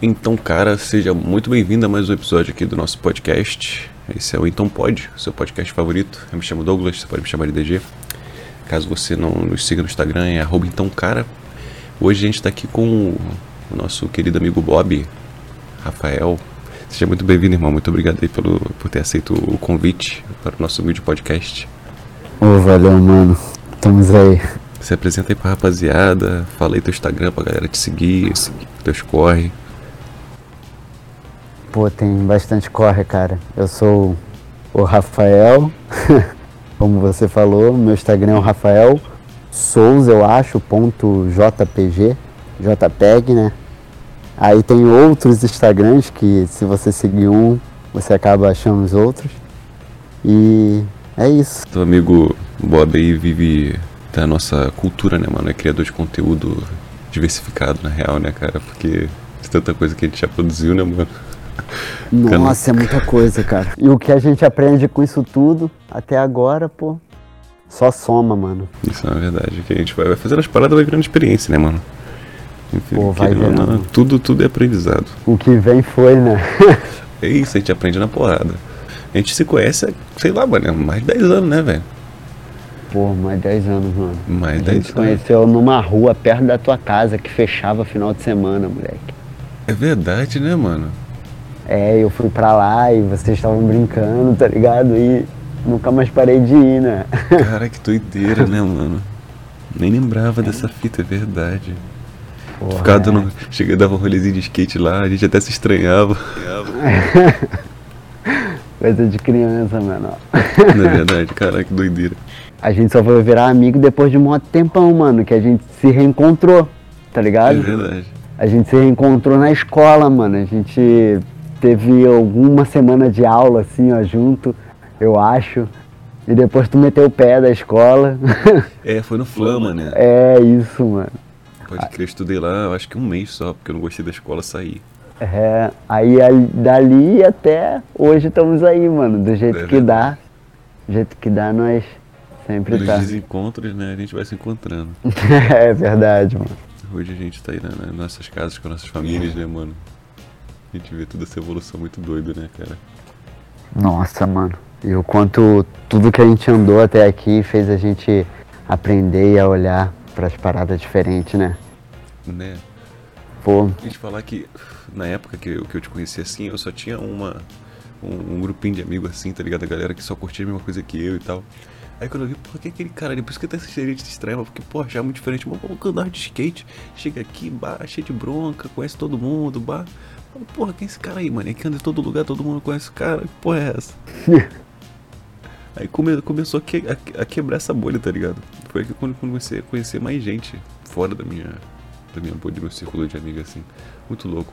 Então, cara, seja muito bem-vindo a mais um episódio aqui do nosso podcast. Esse é o Então Pode, seu podcast favorito. Eu me chamo Douglas, você pode me chamar de DG. Caso você não nos siga no Instagram, é arroba então cara. Hoje a gente está aqui com o nosso querido amigo Bob, Rafael. Seja muito bem-vindo, irmão. Muito obrigado aí pelo, por ter aceito o convite para o nosso humilde podcast. Ô, oh, valeu, mano. Estamos aí. Se apresenta aí pra rapaziada, fala aí teu Instagram pra galera te seguir, seguir teus corre. Pô, tem bastante corre, cara. Eu sou o Rafael, como você falou, meu Instagram é o Rafael Souza, eu acho, ponto JPG, JPEG, né? Aí tem outros Instagrams que se você seguir um, você acaba achando os outros. E é isso. Teu amigo Bob aí vive da nossa cultura, né, mano? É criador de conteúdo diversificado, na real, né, cara? Porque tanta coisa que a gente já produziu, né, mano? Nossa, é muita coisa, cara. E o que a gente aprende com isso tudo, até agora, pô, só soma, mano. Isso é verdade. Que a gente vai, fazendo as paradas, vai virando experiência, né, mano? Enfim, pô, vai virando. Não, tudo, tudo é aprendizado. O que vem foi, né? é isso, a gente aprende na porrada. A gente se conhece, sei lá, mano, mais de 10 anos, né, velho? Pô, mais 10 anos, mano. Mais 10 anos. A gente se conheceu numa rua perto da tua casa que fechava final de semana, moleque. É verdade, né, mano? É, eu fui pra lá e vocês estavam brincando, tá ligado? E nunca mais parei de ir, né? Cara, que doideira, né, mano? Nem lembrava dessa fita, é verdade. Porra, Ficava dando. É. Cheguei dava um rolezinho de skate lá, a gente até se estranhava. Coisa de criança, mano. Não é verdade, cara, que doideira. A gente só foi virar amigo depois de um monte tempão, mano, que a gente se reencontrou, tá ligado? É verdade. A gente se reencontrou na escola, mano. A gente teve alguma semana de aula assim, ó, junto, eu acho. E depois tu meteu o pé da escola. É, foi no Flama, né? É, isso, mano. Pode crer, eu estudei lá, eu acho que um mês só, porque eu não gostei da escola sair. É, aí dali até hoje estamos aí, mano, do jeito é que dá. Do jeito que dá, nós sempre Nos tá. Nos desencontros, né, a gente vai se encontrando. é verdade, mano. Hoje a gente tá aí né, nas nossas casas com nossas famílias, né, mano? A gente vê toda essa evolução muito doida, né, cara? Nossa, mano. E o quanto tudo que a gente andou até aqui fez a gente aprender a olhar para as paradas diferentes, né? Né? Pô. A gente falar que na época que eu, que eu te conheci assim, eu só tinha uma um, um, grupinho de amigos assim, tá ligado? A galera que só curtia a mesma coisa que eu e tal. Aí quando eu vi, por que aquele cara ali? Por isso que até essa gente se estranha, porque, pô, já é muito diferente. Mas vamos andar de skate, chega aqui, bah, cheio de bronca, conhece todo mundo, bah. Porra, quem é esse cara aí, mano? É que anda em todo lugar, todo mundo conhece o cara. Que porra é essa? aí come, começou a, que, a, a, quebrar essa bolha, tá ligado? Foi que quando comecei a conhecer mais gente fora da minha, da minha bolha, do meu círculo de amigos, assim. Muito louco.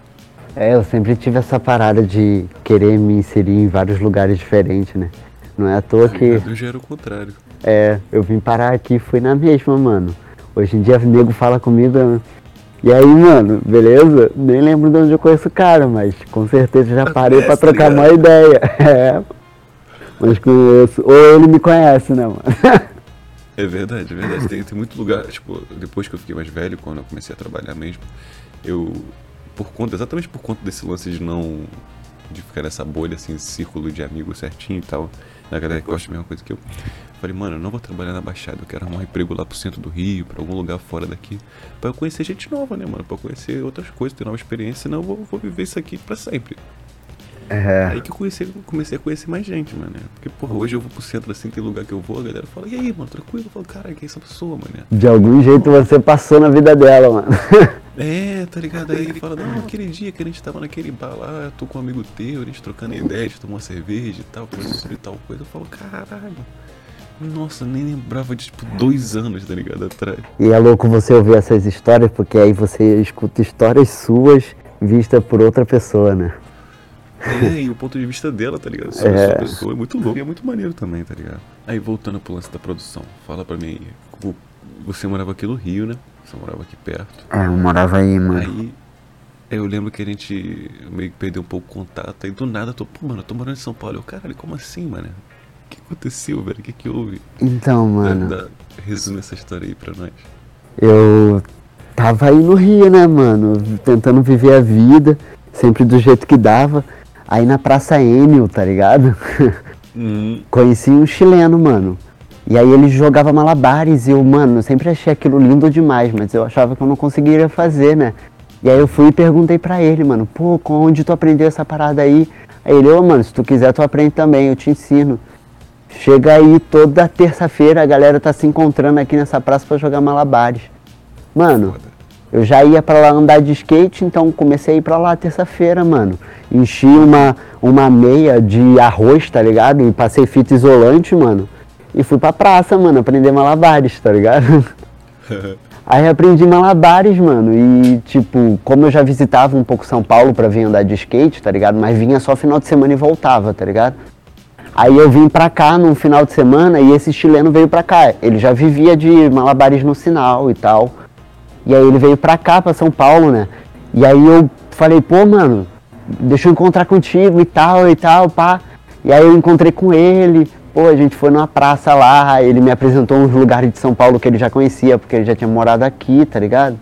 É, eu sempre tive essa parada de querer me inserir em vários lugares diferentes, né? Não é à toa que. Já era o contrário. É, eu vim parar aqui fui na mesma, mano. Hoje em dia o nego fala comigo, e aí, mano, beleza? Nem lembro de onde eu conheço o cara, mas com certeza já parei pra trocar uma ideia. É. Mas conheço. Ou ele me conhece, né, mano? É verdade, é verdade. Tem, tem muito lugar, tipo, depois que eu fiquei mais velho, quando eu comecei a trabalhar mesmo, eu, por conta, exatamente por conta desse lance de não. De ficar nessa bolha, assim, círculo de amigos certinho e tal, a galera que gosta da mesma coisa que eu. Falei, mano, eu não vou trabalhar na Baixada, eu quero arrumar um emprego lá pro centro do Rio, pra algum lugar fora daqui, pra eu conhecer gente nova, né, mano? Pra eu conhecer outras coisas, ter nova experiência, senão eu vou, vou viver isso aqui pra sempre. É. Aí que eu comecei, comecei a conhecer mais gente, mano. Porque, porra, hoje eu vou pro centro assim, tem lugar que eu vou, a galera fala, e aí, mano, tranquilo? Eu falo, cara, quem é essa pessoa, mano? De algum jeito você passou na vida dela, mano. É, tá ligado? Aí ele fala, não, aquele dia que a gente tava naquele bar lá, eu tô com um amigo teu, a gente trocando ideia, a gente tomou uma cerveja e tal, coisa tal coisa. Eu falo, caralho. Nossa, nem lembrava de tipo dois anos, tá ligado? Atrás. E é louco você ouvir essas histórias, porque aí você escuta histórias suas vistas por outra pessoa, né? É, e o ponto de vista dela, tá ligado? Sua, é. pessoa é muito louco e é muito maneiro também, tá ligado? Aí voltando pro lance da produção, fala pra mim aí. Você morava aqui no Rio, né? Você morava aqui perto. É, eu morava aí, mano. Aí eu lembro que a gente meio que perdeu um pouco o contato. Aí do nada eu tô, pô, mano, eu tô morando em São Paulo. Eu, caralho, como assim, mano? O que aconteceu, velho? O que, que houve? Então, mano. Dá, dá, resume essa história aí pra nós. Eu tava aí no Rio, né, mano? Tentando viver a vida. sempre do jeito que dava. Aí na Praça Enio, tá ligado? Uhum. Conheci um chileno, mano. E aí ele jogava malabares e eu, mano, eu sempre achei aquilo lindo demais, mas eu achava que eu não conseguiria fazer, né? E aí eu fui e perguntei pra ele, mano, pô, onde tu aprendeu essa parada aí? Aí ele, ô, mano, se tu quiser tu aprende também, eu te ensino. Chega aí toda terça-feira, a galera tá se encontrando aqui nessa praça pra jogar malabares. Mano, Foda. Eu já ia pra lá andar de skate, então comecei a ir pra lá terça-feira, mano. Enchi uma, uma meia de arroz, tá ligado? E passei fita isolante, mano. E fui pra praça, mano, aprender malabares, tá ligado? Aí aprendi malabares, mano. E, tipo, como eu já visitava um pouco São Paulo pra vir andar de skate, tá ligado? Mas vinha só final de semana e voltava, tá ligado? Aí eu vim pra cá num final de semana e esse chileno veio pra cá. Ele já vivia de malabares no sinal e tal. E aí ele veio pra cá, pra São Paulo, né? E aí eu falei, pô, mano, deixa eu encontrar contigo e tal e tal, pá. E aí eu encontrei com ele, pô, a gente foi numa praça lá, ele me apresentou uns lugares de São Paulo que ele já conhecia, porque ele já tinha morado aqui, tá ligado?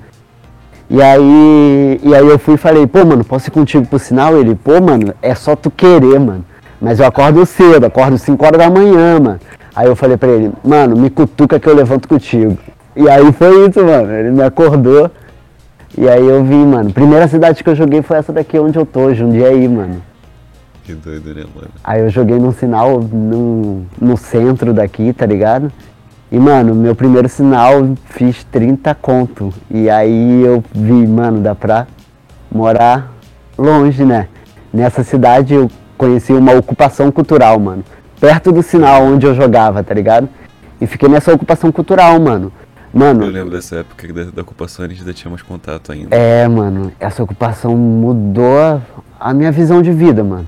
E aí, e aí eu fui e falei, pô, mano, posso ir contigo pro sinal? Ele, pô, mano, é só tu querer, mano. Mas eu acordo cedo, acordo 5 horas da manhã, mano. Aí eu falei pra ele, mano, me cutuca que eu levanto contigo. E aí foi isso, mano. Ele me acordou. E aí eu vi, mano. Primeira cidade que eu joguei foi essa daqui onde eu tô, Jundiaí, mano. Que doido, né, mano? Aí eu joguei num sinal no, no centro daqui, tá ligado? E, mano, meu primeiro sinal fiz 30 conto. E aí eu vi, mano, dá pra morar longe, né? Nessa cidade eu conheci uma ocupação cultural, mano. Perto do sinal onde eu jogava, tá ligado? E fiquei nessa ocupação cultural, mano. Mano, Eu lembro dessa época da, da ocupação, a gente ainda tinha mais contato ainda. É, mano, essa ocupação mudou a- minha visão de vida, mano.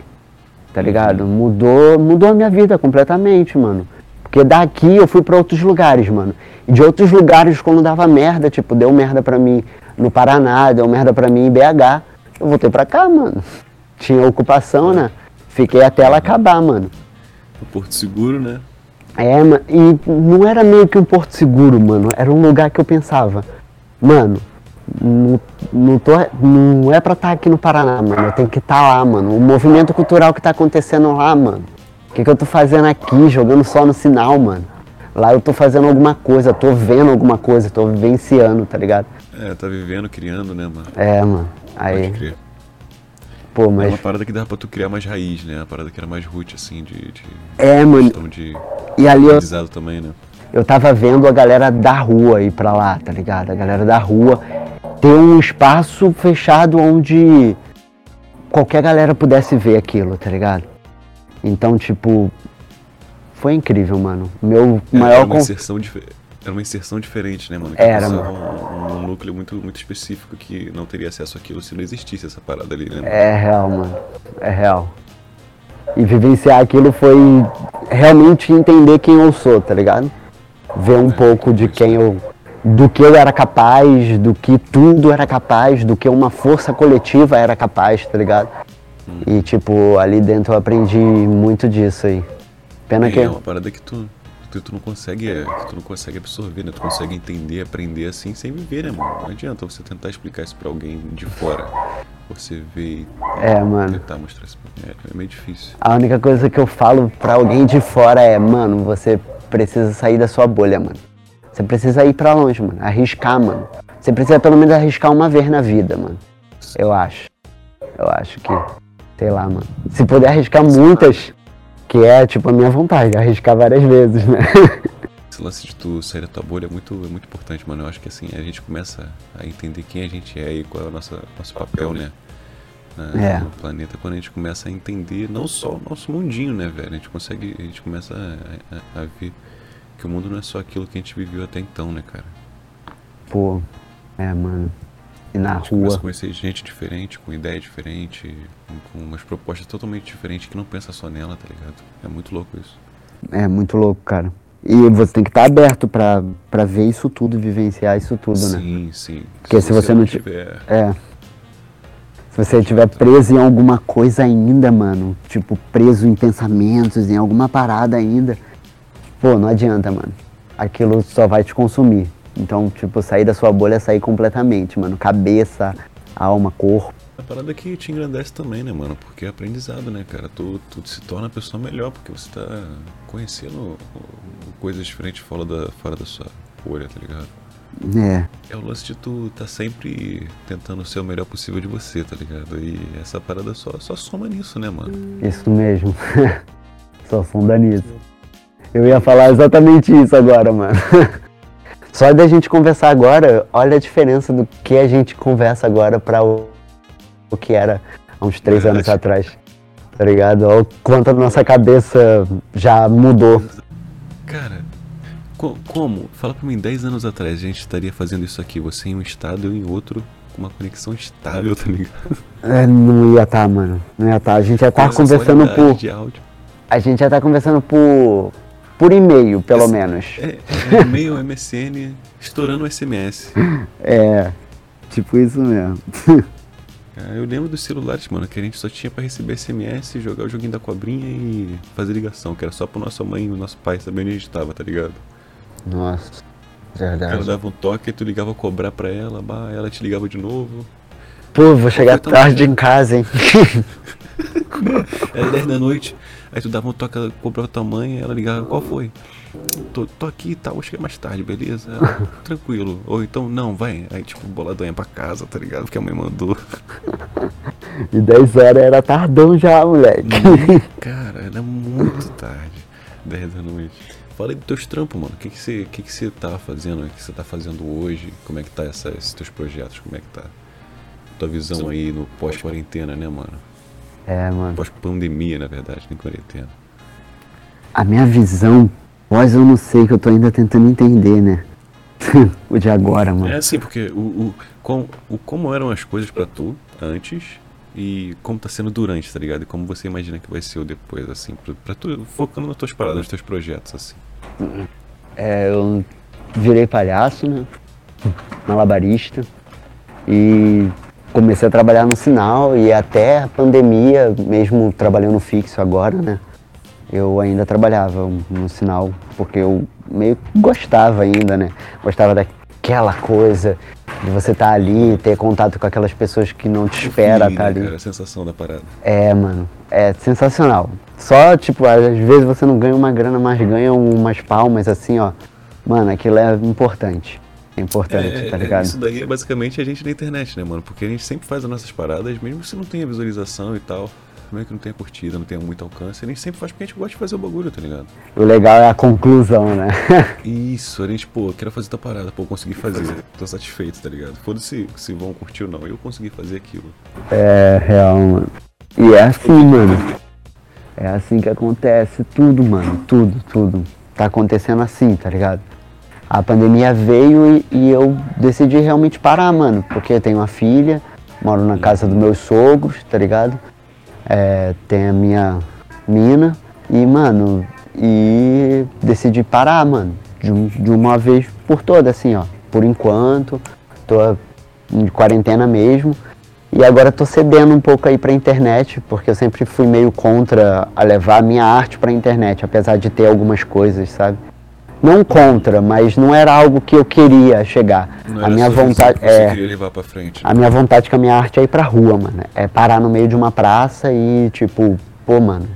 Tá ligado? Mudou, mudou a minha vida completamente, mano. Porque daqui eu fui pra outros lugares, mano. E de outros lugares, quando dava merda, tipo, deu merda pra mim no Paraná, deu merda pra mim em BH, eu voltei pra cá, mano. Tinha ocupação, né? Fiquei até ela acabar, mano. O Porto Seguro, né? É, e não era meio que um porto seguro, mano. Era um lugar que eu pensava, mano, não, não, tô, não é pra estar aqui no Paraná, mano. Eu tenho que estar lá, mano. O movimento cultural que tá acontecendo lá, mano. O que, que eu tô fazendo aqui, jogando só no sinal, mano? Lá eu tô fazendo alguma coisa, tô vendo alguma coisa, tô vivenciando, tá ligado? É, tá vivendo, criando, né, mano? É, mano. Pode Aí, crer. Pô, É mas. uma parada que dava pra tu criar mais raiz, né? Uma parada que era mais root, assim, de, de É, mano. de E ali eu, também, né? eu tava vendo a galera da rua ir pra lá, tá ligado? A galera da rua ter um espaço fechado onde qualquer galera pudesse ver aquilo, tá ligado? Então, tipo, foi incrível, mano. Meu É, maior era uma inserção dife- Era uma inserção diferente, né, mano? Que Era, passava um, um núcleo muito, muito específico que não teria acesso àquilo se não existisse essa parada ali, né? mano? É real, mano. É real. E vivenciar aquilo foi realmente entender quem eu sou, tá ligado? Ver um pouco de quem eu. do que eu era capaz, do que tudo era capaz, do que uma força coletiva era capaz, tá ligado? E tipo, ali dentro eu aprendi muito disso aí. Pena que. É uma parada que tu, que tu não consegue, é, que tu não consegue absorver, né? Tu consegue entender, aprender assim sem viver, né, mano? Não adianta você tentar explicar isso pra alguém de fora. Você ver e É, mano. tentar mostrar isso. É, é meio difícil. A única coisa que eu falo pra alguém de fora é, mano, você precisa sair da sua bolha, mano. Você precisa ir pra longe, mano. Arriscar, mano. Você precisa pelo menos arriscar uma vez na vida, mano. Eu acho. Eu acho que. Sei lá, mano. Se puder arriscar muitas, que é tipo a minha vontade, arriscar várias vezes, né? Esse lance de tu sair da tua bolha é muito, é muito importante, mano. Eu acho que assim, a gente começa a entender quem a gente é e qual é o nosso, nosso papel, né? Na- É. No planeta, quando a gente começa a entender não só o nosso mundinho, né, velho? A gente consegue. A gente começa a, a- a ver que o mundo não é só aquilo que a gente viveu até então, né, cara? Pô, é, mano. E na A gente começa a rua. conhecer gente diferente, com ideia diferente, com, com umas propostas totalmente diferentes que não pensa só nela, tá ligado? É muito louco isso. É muito louco, cara. E você tem que estar aberto pra, pra ver isso tudo, vivenciar isso tudo, né? sim, sim. Porque se você não ti- tiver. É. Se você estiver preso em alguma coisa ainda, mano, tipo, preso em pensamentos, em alguma parada ainda, pô, não adianta, mano. Aquilo só vai te consumir. Então, tipo, sair da sua bolha é sair completamente, mano. Cabeça, alma, corpo. A parada que te engrandece também, né, mano? Porque é aprendizado, né, cara? Tu, tu se torna uma pessoa melhor, porque você tá conhecendo coisas diferentes fora da, fora da sua bolha, tá ligado? É. É o lance de tu tá sempre tentando ser o melhor possível de você, tá ligado? E essa parada só, só soma nisso, né, mano? Isso mesmo. só sonda nisso. Eu ia falar exatamente isso agora, mano. Só da gente conversar agora, olha a diferença do que a gente conversa agora para o, o que era há uns três anos atrás. Tá ligado? Olha o quanto a nossa cabeça já mudou. Cara, co como? Fala pra mim, 10 anos atrás a gente estaria fazendo isso aqui, você em um estado, eu em outro, com uma conexão estável, tá ligado? É, não ia estar, tá, mano. Não ia estar. Tá. A gente ia estar tá conversando por. A gente ia estar tá conversando por por e-mail, pelo Esse, menos. É, é e-mail, MSN, estourando o SMS. É, tipo isso mesmo. eu lembro dos celulares, mano, que a gente só tinha para receber SMS, jogar o joguinho da cobrinha e fazer ligação, que era só pro nossa mãe e o nosso pai saber onde a gente tava, tá ligado? Nossa, verdade. Cara dava um toque e tu ligava a cobrar pra ela, bah, ela te ligava de novo. Pô, vou chegar tarde em casa, hein? Era 10 da noite. Aí tu dava um toque, cobrava tua mãe, ela ligava, qual foi? Tô, tô aqui e tá, tal, vou chegar mais tarde, beleza? Ela, Tranquilo. Ou então, não, vai. Aí tipo, boladonha pra casa, tá ligado? Porque a mãe mandou. E 10 horas era tardão já, moleque. Cara, era muito tarde. 10 da noite. Fala aí dos teus trampos, mano. O que, que, você, que, que você tá fazendo? O que você tá fazendo hoje? Como é que tá essa, esses teus projetos? Como é que tá? Tua visão aí no pós-quarentena, né, mano? É, mano. Pós-pandemia, na verdade, nem quarentena. A minha visão, pós eu não sei, que eu tô ainda tentando entender, né? o de agora, mano. É assim, porque o, o, com, o como eram as coisas para tu antes e como tá sendo durante, tá ligado? E como você imagina que vai ser o depois, assim, pra, pra tu, focando nas tuas paradas, nos teus projetos, assim. É, eu virei palhaço, né? Malabarista. E comecei a trabalhar no sinal e até a pandemia, mesmo trabalhando fixo agora, né? Eu ainda trabalhava no sinal porque eu meio gostava ainda, né? Gostava daquela coisa de você estar tá ali, ter contato com aquelas pessoas que não te espera estar tá ali. Cara, a sensação da parada. É, mano, é sensacional. Só, tipo, às vezes você não ganha uma grana, mas ganha umas palmas assim, ó. Mano, aquilo é importante é importante, é, tá ligado? Isso daí é basicamente a gente na internet, né, mano? Porque a gente sempre faz as nossas paradas, mesmo se não tenha visualização e tal, mesmo que não tenha curtida, não tenha muito alcance, a gente sempre faz porque a gente gosta de fazer o bagulho, tá ligado? O legal é a conclusão, né? Isso, a gente, pô, quero fazer tua parada, pô, consegui fazer, tô satisfeito, tá ligado? Foda-se se vão curtir ou não, eu consegui fazer aquilo. É, real, mano. E é assim, mano. É assim que acontece tudo, mano. Tudo, tudo. Tá acontecendo assim, tá ligado? A pandemia veio e, e, eu decidi realmente parar, mano, porque eu tenho uma filha, moro na casa dos meus sogros, tá ligado? É, tem a minha mina e, mano, e decidi parar, mano, de, de uma vez por toda, assim, ó, por enquanto, tô de quarentena mesmo. E agora tô cedendo um pouco aí pra internet, porque eu sempre fui meio contra a levar a minha arte pra internet, apesar de ter algumas coisas, sabe? Não contra, mas não era algo que eu queria chegar. Não a minha vontade é levar para frente. A minha vontade com a minha arte é ir pra rua, mano. É parar no meio de uma praça e tipo, pô, mano,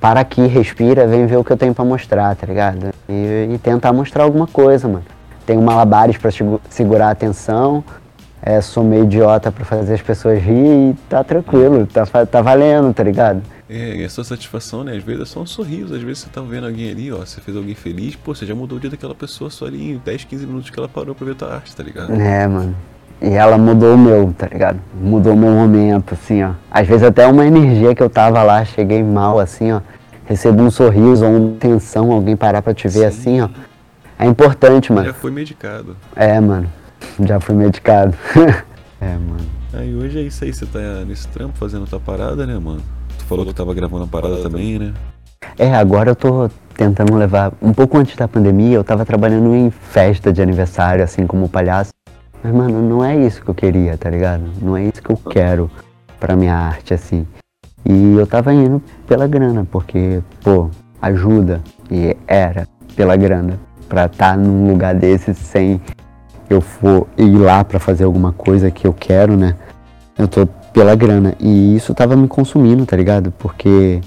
para aqui, respira, vem ver o que eu tenho para mostrar, tá ligado? E, e, tentar mostrar alguma coisa, mano. Tenho malabares para segurar a atenção. É, sou meio idiota para fazer as pessoas rir e tá tranquilo, tá, tá valendo, tá ligado? É, e a sua satisfação, né? Às vezes é só um sorriso, às vezes você tá vendo alguém ali, ó, você fez alguém feliz, pô, você já mudou o dia daquela pessoa só ali em 10, 15 minutos que ela parou pra ver tua arte, tá ligado? É, mano. E ela mudou o meu, tá ligado? Mudou o meu momento, assim, ó. Às vezes até uma energia que eu tava lá, cheguei mal, assim, ó. Recebo um sorriso ou uma atenção, alguém parar pra te ver Sim. assim, ó. É importante, mano. Já foi medicado. É, mano. Já fui medicado. é, mano. Aí hoje é isso aí, você tá nesse trampo fazendo tua parada, né, mano? falou que tava gravando a parada também, né? É, agora eu tô tentando levar. Um pouco antes da pandemia, eu tava trabalhando em festa de aniversário, assim como palhaço. Mas, mano, não é isso que eu queria, tá ligado? Não é isso que eu quero pra minha arte, assim. E eu tava indo pela grana, porque, pô, ajuda. E era pela grana. Pra estar tá num lugar desse sem eu for ir lá pra fazer alguma coisa que eu quero, né? Eu tô pela grana. E isso tava me consumindo, tá ligado? Porque.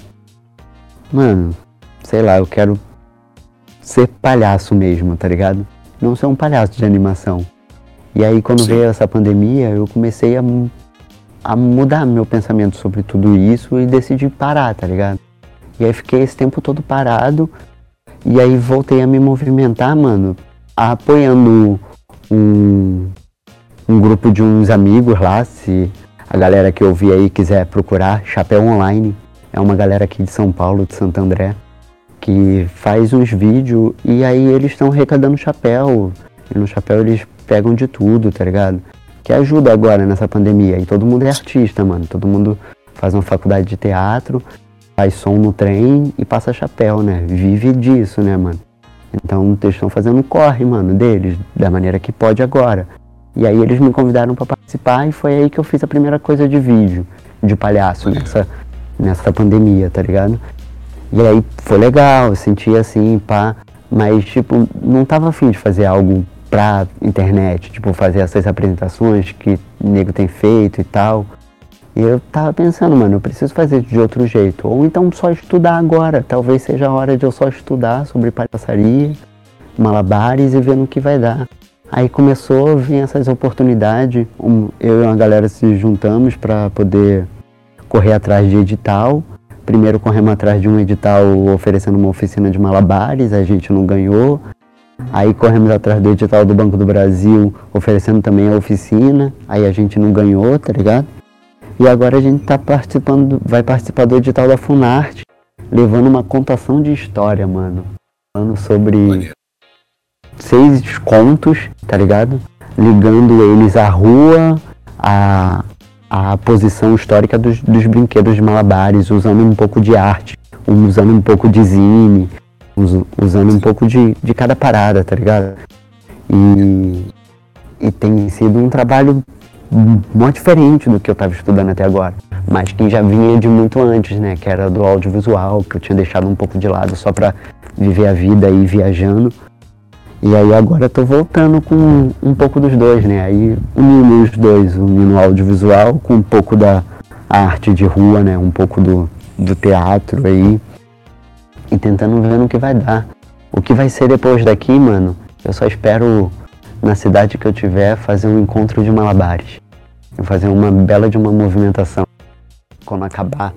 Mano, sei lá, eu quero ser palhaço mesmo, tá ligado? Não ser um palhaço de animação. E aí quando Sim. veio essa pandemia, eu comecei a, a mudar meu pensamento sobre tudo isso e decidi parar, tá ligado? E aí fiquei esse tempo todo parado. E aí voltei a me movimentar, mano, apoiando um, um grupo de uns amigos lá, se a galera que ouvir aí quiser procurar, Chapéu Online. É uma galera aqui de São Paulo, de Santo André, que faz uns vídeos e aí eles estão arrecadando chapéu. E no chapéu eles pegam de tudo, tá ligado? Que ajuda agora nessa pandemia. E todo mundo é artista, mano. Todo mundo faz uma faculdade de teatro, faz som no trem e passa chapéu, né? Vive disso, né, mano? Então eles estão fazendo um corre, mano, deles, da maneira que pode agora. E aí eles me convidaram para participar e foi aí que eu fiz a primeira coisa de vídeo, de palhaço, nessa, nessa pandemia, tá ligado? E aí foi legal, eu senti assim, pá, mas tipo, não tava afim de fazer algo pra internet, tipo, fazer essas apresentações que o nego tem feito e tal. E eu tava pensando, mano, eu preciso fazer de outro jeito. Ou então só estudar agora. Talvez seja a hora de eu só estudar sobre palhaçaria, malabares e ver no que vai dar. Aí começou a vir essas oportunidades. Eu e uma galera se juntamos para poder correr atrás de edital. Primeiro corremos atrás de um edital oferecendo uma oficina de malabares, a gente não ganhou. Aí corremos atrás do edital do Banco do Brasil, oferecendo também a oficina, aí a gente não ganhou, tá ligado? E agora a gente tá participando, vai participar do edital da Funarte, levando uma contação de história, mano. Falando sobre seis contos, tá ligado? Ligando eles à rua, à, à posição histórica dos, dos brinquedos de malabares, usando um pouco de arte, usando um pouco de zine, usando um pouco de, de cada parada, tá ligado? E, e tem sido um trabalho muito diferente do que eu estava estudando até agora, mas que já vinha de muito antes, né? Que era do audiovisual, que eu tinha deixado um pouco de lado só para viver a vida aí viajando. E aí agora tô voltando com um pouco dos dois, né? Aí unindo os dois, unindo o audiovisual com um pouco da arte de rua, né? Um pouco do, do teatro aí. E tentando ver no que vai dar. O que vai ser depois daqui, mano, eu só espero na cidade que eu tiver fazer um encontro de malabares. Fazer uma bela de uma movimentação quando acabar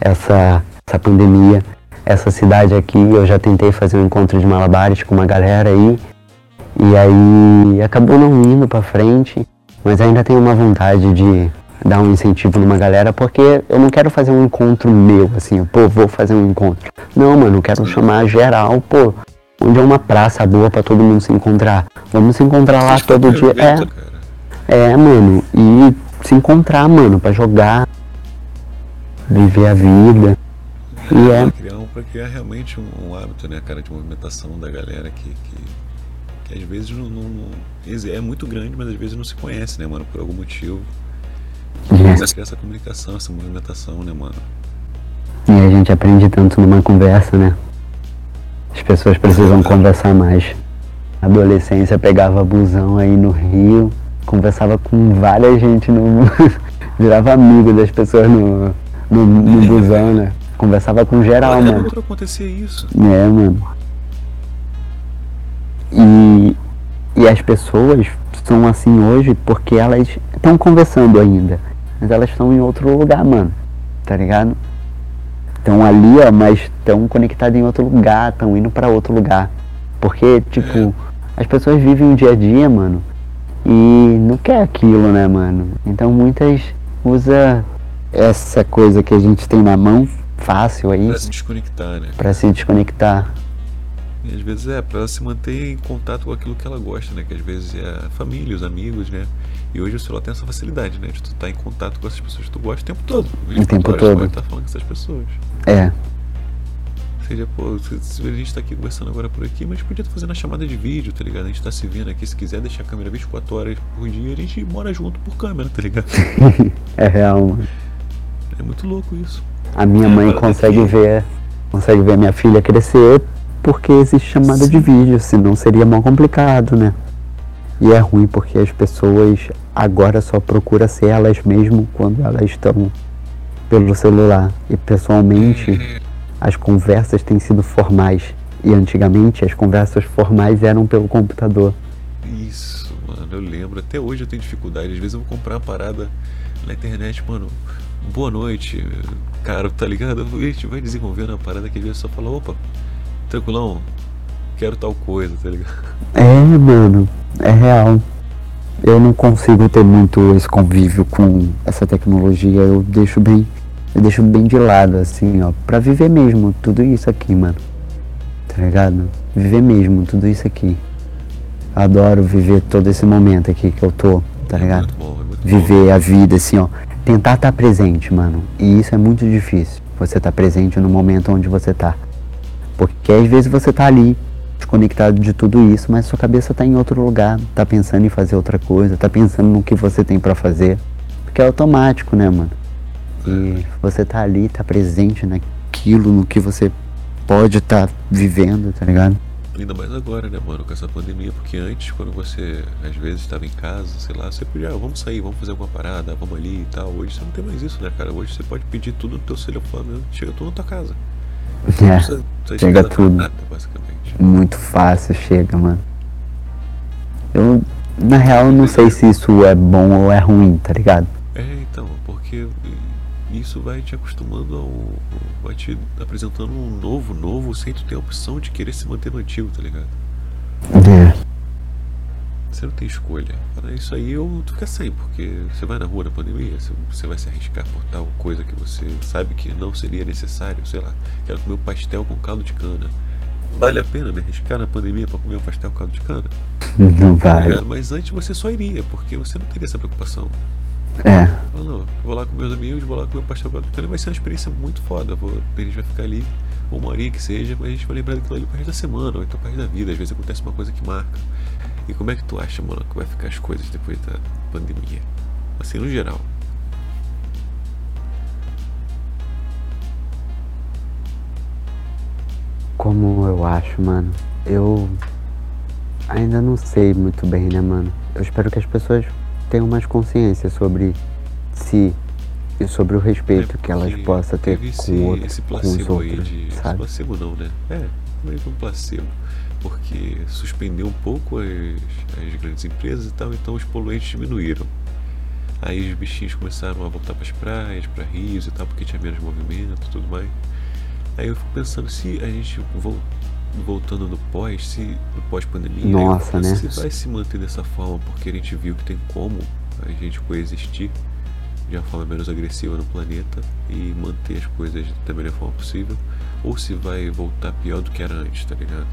essa, essa pandemia essa cidade aqui, eu já tentei fazer um encontro de malabares com uma galera aí, e aí acabou não indo para frente, mas ainda tenho uma vontade de dar um incentivo numa galera, porque eu não quero fazer um encontro meu, assim, pô, vou fazer um encontro. Não, mano, eu quero chamar geral, pô, onde é uma praça boa para todo mundo se encontrar. Vamos se encontrar lá todo dia. É, é, mano, e se encontrar, mano, para jogar, viver a vida. E é. Criar, pra criar realmente um, um, hábito, né, cara, de movimentação da galera que, que, que às vezes não, não, É muito grande, mas às vezes não se conhece, né, mano, por algum motivo. Mas criar essa comunicação, essa movimentação, né, mano? E a gente aprende tanto numa conversa, né? As pessoas precisam conversar mais. Na adolescência pegava busão aí no Rio, conversava com várias gente no. virava amigo das pessoas no, no, no busão, né? Conversava com geral, Olha, mano. Acontecer isso. É, mano. E, e as pessoas são assim hoje porque elas estão conversando ainda. Mas elas estão em outro lugar, mano. Tá ligado? Estão ali, ó, mas estão conectadas em outro lugar, estão indo para outro lugar. Porque, tipo, as pessoas vivem o dia a dia, mano. E não quer aquilo, né, mano? Então muitas usa essa coisa que a gente tem na mão fácil aí. Pra se desconectar, né? Pra se desconectar. E às vezes é, pra ela se manter em contato com aquilo que ela gosta, né? Que às vezes é a família, os amigos, né? E hoje o celular tem essa facilidade, né? De tu estar tá em contato com essas pessoas que tu gosta o tempo todo. O tempo todo. Tu estar tá falando com essas pessoas. É. Ou seja, pô, a gente tá aqui conversando agora por aqui, mas podia estar fazendo a chamada de vídeo, tá ligado? A gente tá se vendo aqui, se quiser deixar a câmera 24 horas por dia, a gente mora junto por câmera, tá ligado? é real, mano. É muito louco isso. A minha mãe consegue ver, consegue ver minha filha crescer porque existe chamada Sim. de vídeo, senão seria mal complicado, né? E é ruim porque as pessoas agora só procuram ser elas mesmo quando elas estão pelo celular. E pessoalmente as conversas têm sido formais. E antigamente as conversas formais eram pelo computador. Isso, mano, eu lembro. Até hoje eu tenho dificuldade. Às vezes eu vou comprar uma parada na internet, mano. Boa noite, cara, tá ligado? A gente vai desenvolvendo uma parada que às vezes só fala, opa, tranquilão, quero tal coisa, tá ligado? É, mano, é real. Eu não consigo ter muito esse convívio com essa tecnologia. Eu deixo bem, eu deixo bem de lado, assim, ó, pra viver mesmo tudo isso aqui, mano. Tá ligado? Viver mesmo tudo isso aqui. Adoro viver todo esse momento aqui que eu tô, tá ligado? Muito bom, é Viver a vida, assim, ó. Tentar estar presente, mano. E isso é muito difícil. Você tá presente no momento onde você tá. Porque às vezes você tá ali, desconectado de tudo isso, mas sua cabeça tá em outro lugar, tá pensando em fazer outra coisa, tá pensando no que você tem pra fazer. Porque é automático, né, mano? E você tá ali, tá presente naquilo, no que você pode estar vivendo, tá ligado? Ainda mais agora, né, mano, com essa pandemia, porque antes, quando você às vezes estava em casa, sei lá, você podia, ah, vamos sair, vamos fazer alguma parada, vamos ali e tal. Hoje você não tem mais isso, né, cara? Hoje você pode pedir tudo no teu celular, chega tudo na tua casa. Não É, precisa de chega tudo. Nada, basicamente. Muito fácil, chega, mano. Eu, na real, não sei se isso é bom ou é ruim, tá ligado? É, então, porque isso vai te acostumando ao. vai te apresentando um novo, novo, sem tu ter a opção de querer se manter no antigo, tá ligado? É. Você não tem escolha. Isso aí ou tu fica sem, porque você vai na rua na pandemia, você- você vai se arriscar por tal coisa que você sabe que não seria necessário, sei lá, quero comer um pastel com caldo de cana. Vale a pena me arriscar na pandemia para comer um pastel caldo de cana? Não vai. ligado? Mas antes você só iria, porque você não teria essa preocupação. É. Não, eu vou lá com meus amigos, vou lá comer um pastel caldo de cana, vai ser uma experiência muito foda. Vou, a gente vai ficar ali, uma horinha que seja, mas a gente vai lembrar daquilo ali pro resto da semana, ou então pro resto da vida. Às vezes acontece uma coisa que marca. E como é que tu acha, mano, que vai ficar as coisas depois da pandemia? Assim, no geral. Como eu acho, mano. Eu ainda não sei muito bem, né, mano? Eu espero que as pessoas tenham mais consciência sobre si e sobre o respeito que elas É, possam ter com, esse, outro, esse com os placebo aí outros, de. Esse sabe? placebo não, né? É, meio que um placebo. Porque suspendeu um pouco as, as grandes empresas e tal, então os poluentes diminuíram. Aí os bichinhos começaram a voltar para as praias, para rios e tal, porque tinha menos movimento e tudo mais. Aí eu fico pensando, se a gente vol- voltando no pós, se no pós-pandemia, Nossa, né? se vai se manter dessa forma, porque a gente viu que tem como a gente coexistir de uma forma menos agressiva no planeta e manter as coisas da melhor forma possível, ou se vai voltar pior do que era antes, tá ligado?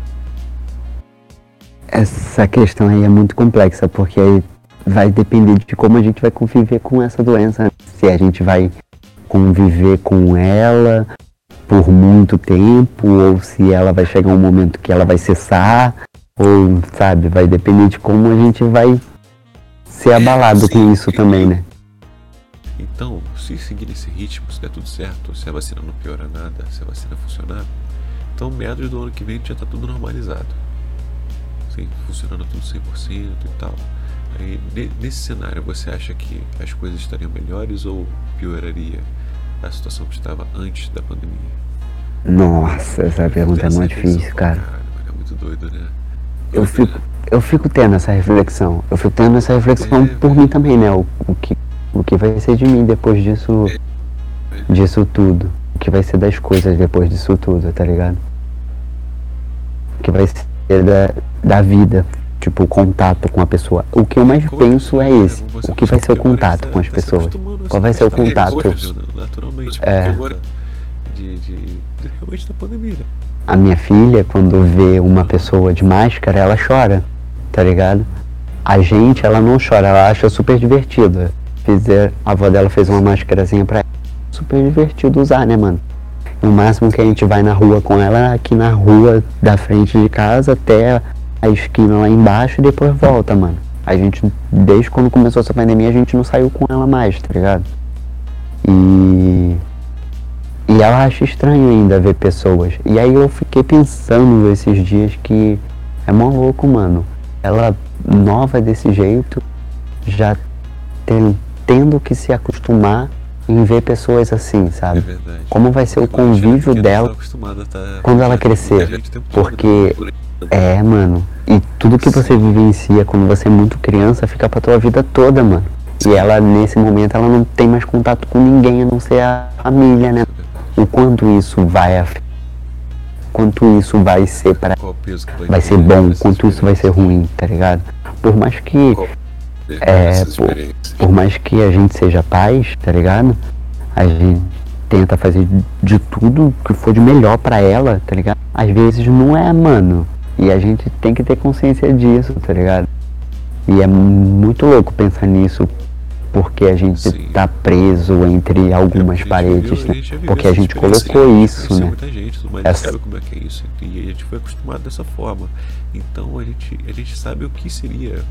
Essa questão aí é muito complexa, porque aí vai depender de como a gente vai conviver com essa doença. né? Se a gente vai conviver com ela por muito tempo, ou se ela vai chegar um momento que ela vai cessar, ou, sabe, vai depender de como a gente vai ser abalado com isso também, né? Então, se seguir esse ritmo, se der tudo certo, se a vacina não piora nada, se a vacina funcionar, então meados do ano que vem já tá tudo normalizado. Sim, funcionando tudo 100% e tal. Aí, ne- nesse cenário, você acha que as coisas estariam melhores ou pioraria a situação que estava antes da pandemia? Nossa, essa pergunta é muito difícil, cara. É muito doido, né? Eu fico, eu fico tendo essa reflexão. Eu fico tendo essa reflexão por mim também, né? O, o, que, o que vai ser de mim depois disso, disso tudo. O que vai ser das coisas depois disso tudo, tá ligado? O que vai ser da, da vida. Tipo, o contato com a pessoa. O que eu mais penso é né? esse. O que vai ser o contato com as pessoas. Qual vai ser o contato? né? É. de, realmente da pandemia. A minha filha, quando vê uma pessoa de máscara, ela chora, tá ligado? A gente, ela não chora, ela acha super divertido. Fizer, a avó dela fez uma máscarazinha pra ela. Super divertido usar, né, mano? O máximo que a gente vai na rua com ela é aqui na rua da frente de casa até a esquina lá embaixo e depois volta, mano. A gente, desde quando começou essa pandemia, a gente não saiu com ela mais, tá ligado? E e ela acha estranho ainda ver pessoas. E aí eu fiquei pensando esses dias que é mó louco, mano. Ela nova desse jeito, já tem, tendo que se acostumar em ver pessoas assim, sabe? É verdade. Como vai ser o convívio ela dela tá tá- quando ela tá crescer, porque né? É, mano. E tudo que você vivencia quando você é muito criança fica pra tua vida toda, mano. E ela, nesse momento, ela não tem mais contato com ninguém a não ser a família, né? O quanto isso vai afetar. Quanto isso vai ser para vai ser bom, quanto isso vai ser ruim, tá ligado? Por mais que É, experiências? por mais que a gente seja pais, tá ligado? A gente tenta fazer de tudo que for de melhor pra ela, tá ligado? Às vezes não é, mano. E a gente tem que ter consciência disso, tá ligado? E é muito louco pensar nisso, porque a gente Sim. tá preso entre algumas É, a gente paredes, né? a Porque a gente colocou isso, né? muita gente, mais, Essa- sabe como é que é isso. E a gente foi acostumado dessa forma. Então a gente, a gente sabe o que seria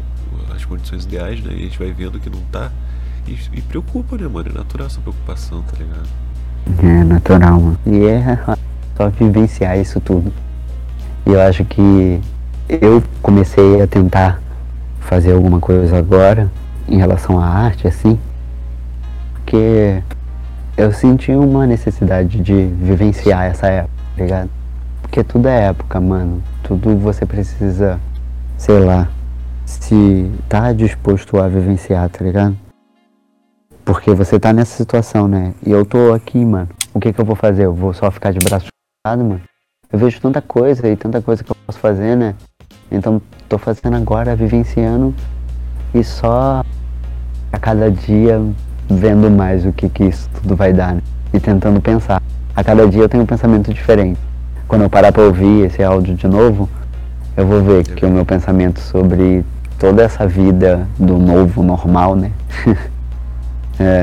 as condições ideais, né? E a gente vai vendo que não tá. E, e preocupa, né, mano? É natural essa preocupação, tá ligado? É natural, mano. E é só vivenciar isso tudo. E eu acho que eu comecei a tentar fazer alguma coisa agora em relação à arte, assim, porque eu senti uma necessidade de vivenciar essa época, tá ligado? Porque tudo é época, mano. Tudo você precisa, sei lá, se tá disposto a vivenciar, tá ligado? Porque você tá nessa situação, né? E eu tô aqui, mano. O que que eu vou fazer? Eu vou só ficar de braço cruzado, mano? Eu vejo tanta coisa e tanta coisa que eu posso fazer, né? Então tô fazendo agora, vivenciando e só a cada dia vendo mais o que que isso tudo vai dar, né? E tentando pensar. A cada dia eu tenho um pensamento diferente. Quando eu parar pra ouvir esse áudio de novo, eu vou ver que o meu pensamento sobre toda essa vida do novo normal, né? é,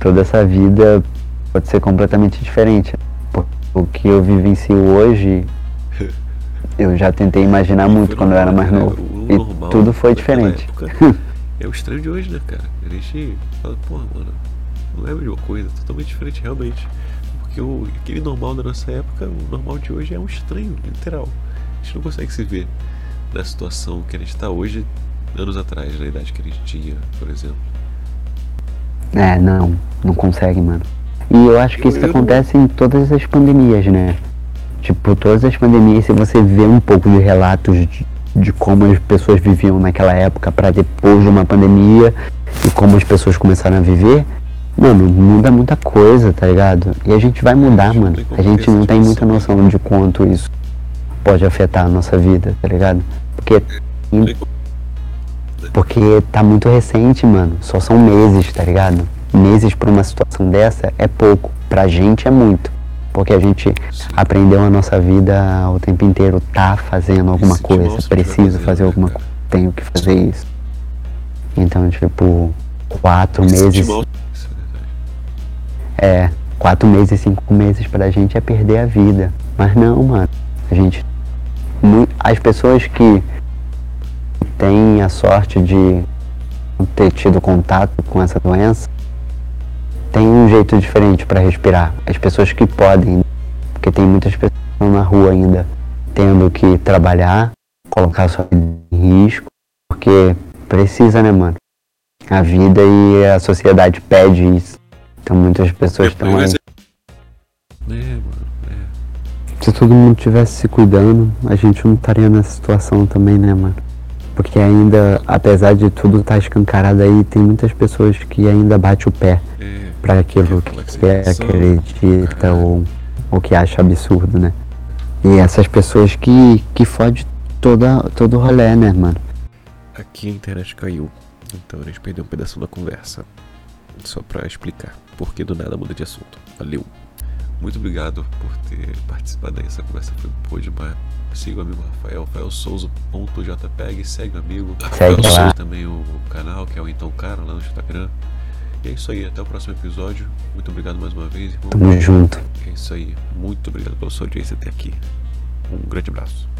toda essa vida pode ser completamente diferente. O que eu vivencio hoje, eu já tentei imaginar muito quando eu era mais né? novo. E tudo foi diferente. É o estranho de hoje, né, cara? A gente fala, porra, mano, não é a mesma coisa, totalmente diferente realmente. Porque o, aquele normal da nossa época, o normal de hoje é um estranho, literal. A gente não consegue se ver na situação que a gente tá hoje, anos atrás, na idade que a gente tinha, por exemplo. É, não, não consegue, mano. E eu acho que Eu- isso eu acontece em todas as pandemias, né? Tipo, todas as pandemias, se você vê um pouco de relatos de, de como as pessoas viviam naquela época pra depois de uma pandemia e como as pessoas começaram a viver, mano, muda muita coisa, tá ligado? E a gente vai mudar, mano. A gente não tem muita dimensão. noção de quanto isso pode afetar a nossa vida, tá ligado? Porque porque tá muito recente, mano. Só são meses, tá ligado? Meses pra uma situação dessa é pouco. Pra gente é muito. Porque a gente aprendeu a nossa vida o tempo inteiro tá fazendo alguma coisa. Preciso fazer né, alguma coisa. Tenho que fazer isso. Então, tipo, quatro Se meses. é quatro meses, cinco meses pra gente é perder a vida. Mas não, mano. A gente. As pessoas que têm a sorte de não ter tido contato com essa doença têm um jeito diferente pra respirar. As pessoas que podem, porque tem muitas pessoas que estão na rua ainda tendo que trabalhar, colocar sua vida em risco, porque precisa, né, mano? A vida e a sociedade pede isso. Então muitas pessoas estão aí. É- É, mano, é. Se todo mundo tivesse se cuidando, a gente não estaria nessa situação também, né, mano? Porque ainda, apesar de tudo estar escancarado aí, tem muitas pessoas que ainda bate o pé É, pra aquilo que é, acredita ou, ou que acha absurdo, né? E essas pessoas que, que fode toda, todo o rolê, né, mano? Aqui a internet caiu, então a gente perdeu um pedaço da conversa. Só pra explicar por que do nada muda de assunto. Valeu. Muito obrigado por ter participado aí. Essa conversa foi boa demais. Siga o amigo Rafael, rafaelsouza.jpg, segue o amigo. Segue lá. Segue também o canal, que é o Então Cara, lá no Instagram. E é isso aí, até o próximo episódio. Muito obrigado mais uma vez, irmão. Tamo junto. É isso aí. Muito obrigado pela sua audiência até aqui. Um grande abraço.